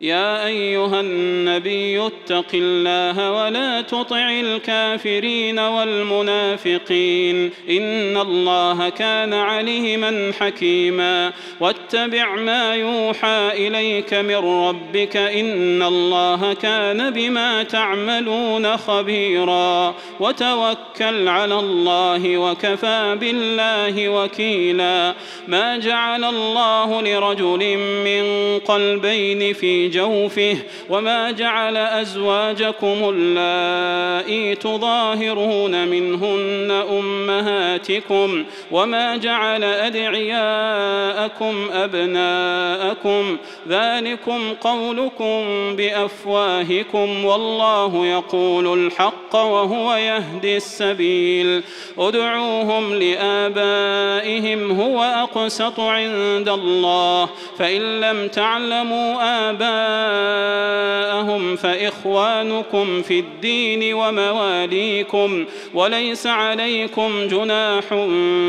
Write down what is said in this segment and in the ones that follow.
يا أيها النبي اتق الله ولا تطع الكافرين والمنافقين إن الله كان عليما حكيما واتبع ما يوحى إليك من ربك إن الله كان بما تعملون خبيرا وتوكل على الله وكفى بالله وكيلا ما جعل الله لرجل من قلبين في جوفه وما جعل أزواجكم اللائي تظاهرون منهن أمهاتكم وما جعل أدعياءكم أبناءكم ذلكم قولكم بأفواهكم والله يقول الحق وهو يهدي السبيل ادعوهم لآبائهم هو أقسط عند الله فإن لم تعلموا آبائهم آباءهم فإخوانكم في الدين ومواليكم وليس عليكم جناح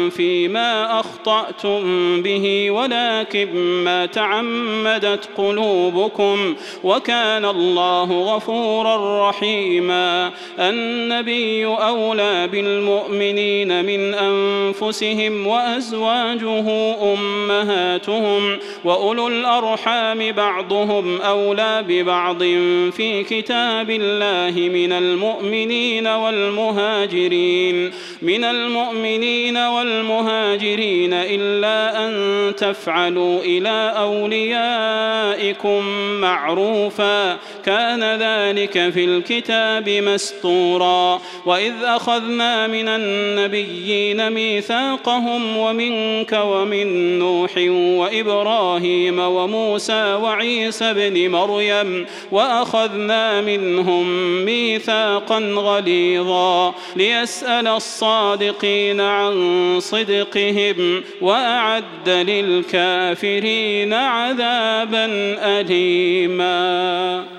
فيما أخطأتم به ولكن ما تعمدت قلوبكم وكان الله غفورا رحيما النبي أولى بالمؤمنين من أنفسهم وأزواجه أمهاتهم وأولو الأرحام بعضهم أولى ببعض في كتاب الله من المؤمنين والمهاجرين. من المؤمنين والمهاجرين إلا أن تفعلوا إلى أوليائكم معروفا. كان ذلك في الكتاب مستورا. وإذ أخذنا من النبيين ميثاقهم ومنك ومن نوح وإبراهيم وموسى وعيسى ابن مريم وأخذنا منهم ميثاقا غليظا ليسأل الصادقين عن صدقهم وأعد للكافرين عذابا أليما.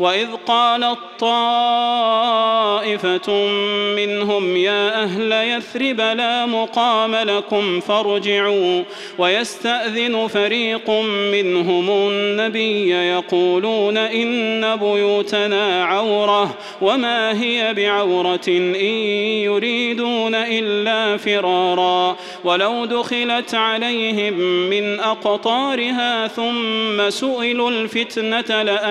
واذ قالت طائفه منهم يا أهل يثرب لا مقام لكم فارجعوا. ويستاذن فريق منهم النبي يقولون ان بيوتنا عوره وما هي بعوره ان يريدون الا فرارا. ولو دخلت عليهم من اقطارها ثم سئلوا الفتنه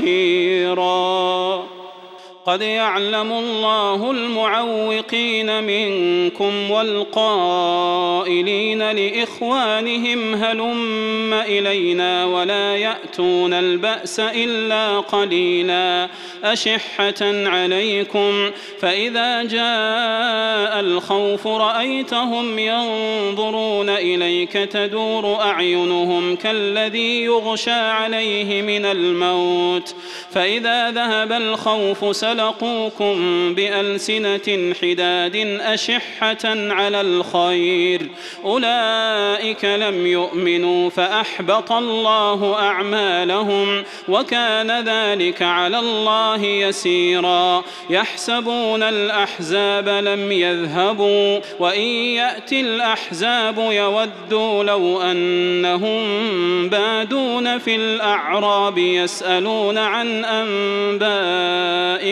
صغيرا قد يعلم الله المعوقين منكم والقائلين لإخوانهم هلم إلينا ولا يأتون البأس إلا قليلا أشحة عليكم فإذا جاء الخوف رأيتهم ينظرون إليك تدور أعينهم كالذي يغشى عليه من الموت فإذا ذهب الخوف سلقوكم بألسنة حداد أشحة على الخير أولئك لم يؤمنوا فأحبط الله أعمالهم وكان ذلك على الله يسيرا يحسبون الأحزاب لم يذهبوا وإن يأتي الأحزاب يودوا لو أنهم بادون في الأعراب يسألون عن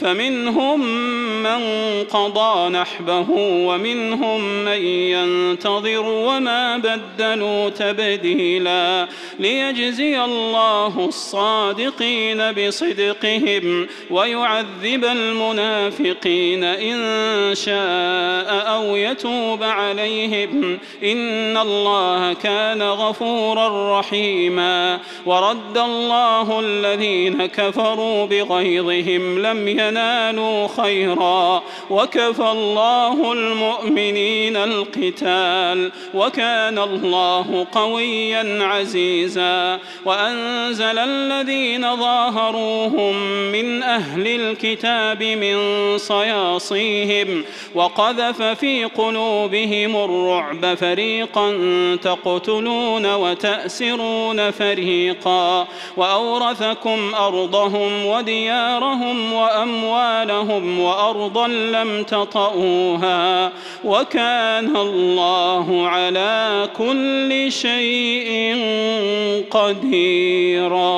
فمنهم من قضى نحبه ومنهم من ينتظر وما بدلوا تبديلا ليجزي الله الصادقين بصدقهم ويعذب المنافقين إن شاء أو يتوب عليهم إن الله كان غفورا رحيما ورد الله الذين كفروا بغيظهم لم ينالوا ينالوا خيرا. وكفى الله المؤمنين القتال. وكان الله قويا عزيزا. وأنزل الذين ظاهروهم من أهل الكتاب من صياصيهم. وقذف في قلوبهم الرعب فريقا تقتلون وتأسرون فريقا. وأورثكم أرضهم وديارهم وأموالهم أموالهم وأرضا لم تطئوها وكان الله على كل شيء قديرا.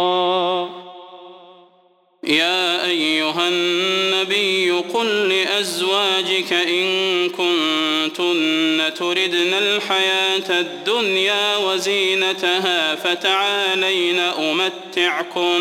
يا أيها النبي قل لأزواجك إن كنتن تردن الحياة الدنيا وزينتها فتعالين أمتعكن.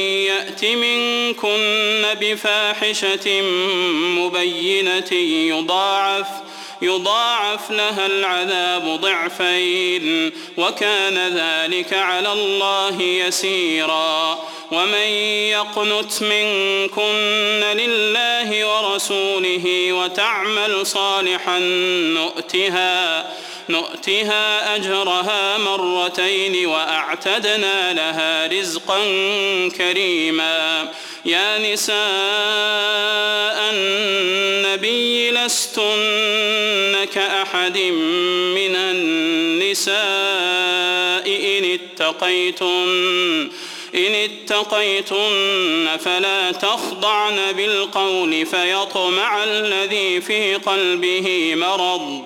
يأت منكن بفاحشة مبينة يضاعف يضاعف لها العذاب ضعفين وكان ذلك على الله يسيرا ومن يقنت منكن لله ورسوله وتعمل صالحا نؤتها نؤتها أجرها مرتين وأعتدنا لها رزقا كريما. يا نساء النبي لستن كأحد من النساء إن اتقيتن إن اتقيتن فلا تخضعن بالقول فيطمع الذي في قلبه مرض.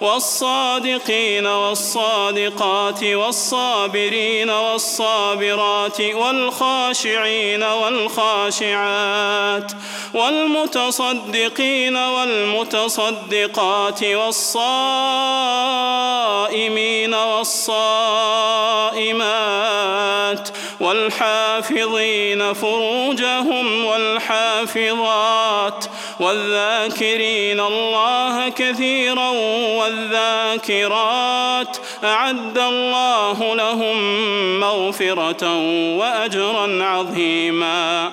والصادقين والصادقات والصابرين والصابرات والخاشعين والخاشعات والمتصدقين والمتصدقات والصائمين والصائمات والحافظين فروجهم والحافظات والذاكرين الله كثيرا والذاكرات أعد الله لهم مغفرة وأجرا عظيما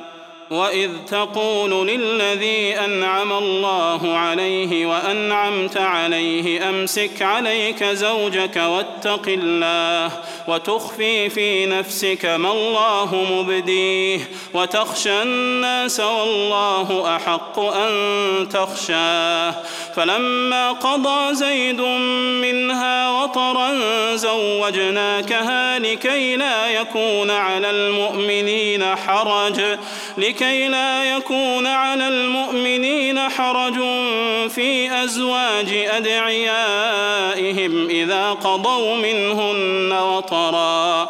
واذ تقول للذي انعم الله عليه وانعمت عليه امسك عليك زوجك واتق الله وتخفي في نفسك ما الله مبديه وتخشى الناس والله احق ان تخشاه فلما قضى زيد منها وطرا زوجناكها لكي لا يكون على المؤمنين حرج لكي لا يكون على المؤمنين حرج في أزواج أدعيائهم إذا قضوا منهن وطرا.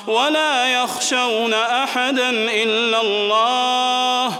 ولا يخشون احدا الا الله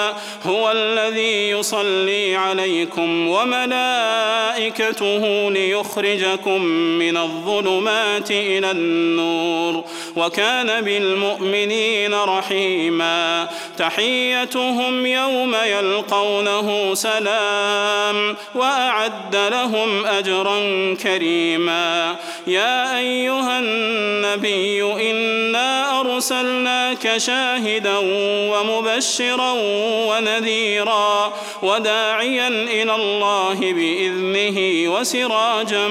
هو الذي يصلي عليكم وملائكته ليخرجكم من الظلمات إلى النور وكان بالمؤمنين رحيما تحيتهم يوم يلقونه سلام وأعد لهم أجرا كريما يا أيها النبي إنا أرسلناك شاهدا ومبشرا ونذيرا وداعيا إلى الله بإذنه وسراجا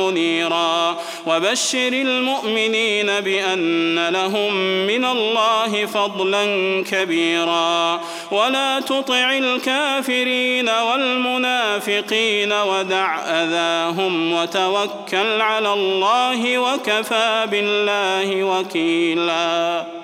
منيرا. وبشر المؤمنين بأن لهم من الله فضلا كبيرا. ولا تطع الكافرين والمنافقين ودع أذاهم وتوكل على الله وكفى بالله وكيلا.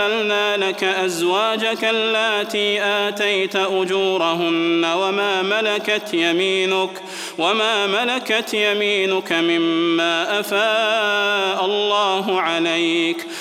احللنا لك أزواجك اللاتي آتيت أجورهن وما ملكت يمينك وما ملكت يمينك مما أفاء الله عليك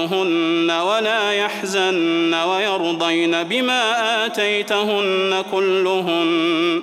أعينهن ولا يحزن ويرضين بما آتيتهن كلهن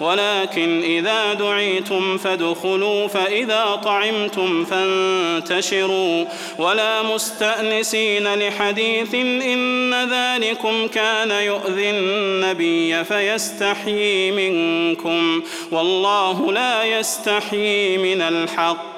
ولكن إذا دعيتم فادخلوا فإذا طعمتم فانتشروا. ولا مستأنسين لحديث إن ذلكم كان يؤذي النبي فيستحيي منكم. والله لا يستحيي من الحق.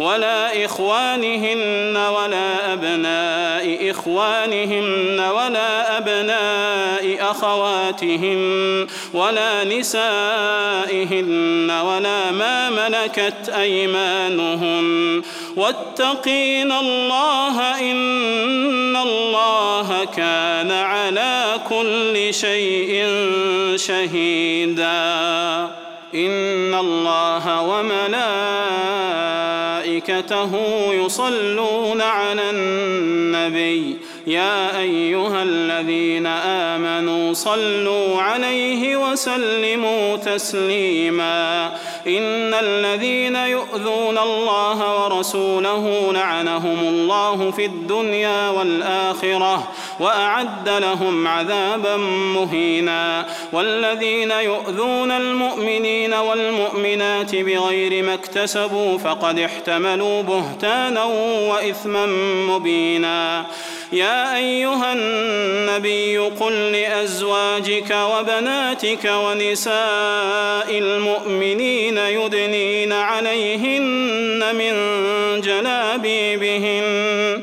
ولا إخوانهن ولا أبناء إخوانهن ولا أبناء أخواتهن ولا نسائهن ولا ما ملكت أيمانهن واتقين الله إن الله كان على كل شيء شهيدا إن الله وملائكته يصلون على النبي. يا أيها الذين آمنوا صلوا عليه وسلموا تسليما. إن الذين يؤذون الله ورسوله لعنهم الله في الدنيا والآخرة. وأعد لهم عذابا مهينا. والذين يؤذون المؤمنين والمؤمنات بغير ما اكتسبوا فقد احتملوا بهتانا وإثما مبينا. يا أيها النبي قل لأزواجك وبناتك ونساء المؤمنين يدنين عليهن من جلابيبهن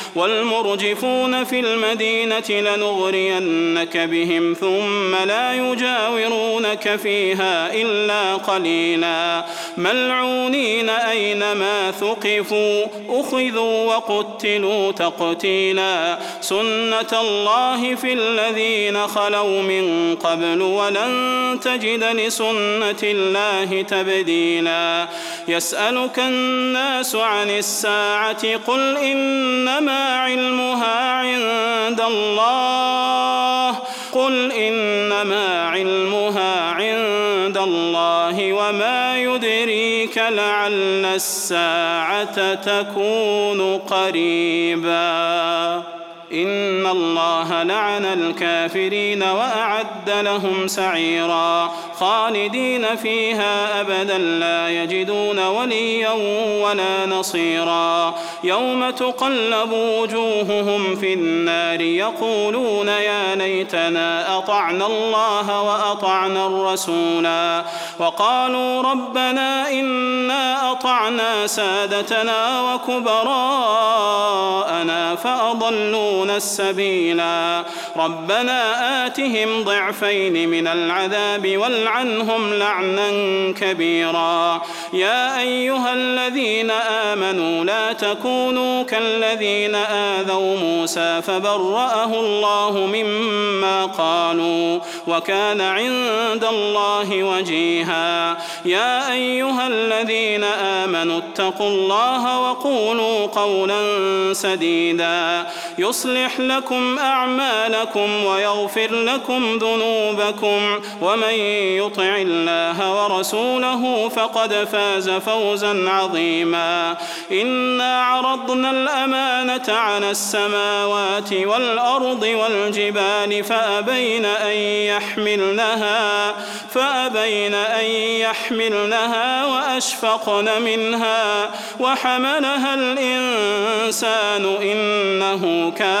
والمرجفون في المدينة لنغرينك بهم ثم لا يجاورونك فيها إلا قليلا. ملعونين أينما ثقفوا أخذوا وقتلوا تقتيلا. سنة الله في الذين خلوا من قبل ولن تجد لسنة الله تبديلا. يسألك الناس عن الساعة قل إنما علمها عند الله. قل إنما علمها عند الله وما يدريك لعل الساعة تكون قريباً. إن الله لعن الكافرين وأعد لهم سعيرا خالدين فيها أبدا لا يجدون وليا ولا نصيرا يوم تقلب وجوههم في النار يقولون يا ليتنا أطعنا الله وأطعنا الرسولا وقالوا ربنا إنا أطعنا سادتنا وكبراءنا فأضلوا يهتدون السبيلا. ربنا آتهم ضعفين من العذاب والعنهم لعنا كبيرا. يا أيها الذين آمنوا لا تكونوا كالذين آذوا موسى فبرأه الله مما قالوا وكان عند الله وجيها. يا أيها الذين آمنوا اتقوا الله وقولوا قولا سديدا. يصلح يصلح لكم أعمالكم ويغفر لكم ذنوبكم ومن يطع الله ورسوله فقد فاز فوزا عظيما إنا عرضنا الأمانة على السماوات والأرض والجبال فأبين أن يحملنها فأبين أن يحملنها وأشفقن منها وحملها الإنسان إنه كان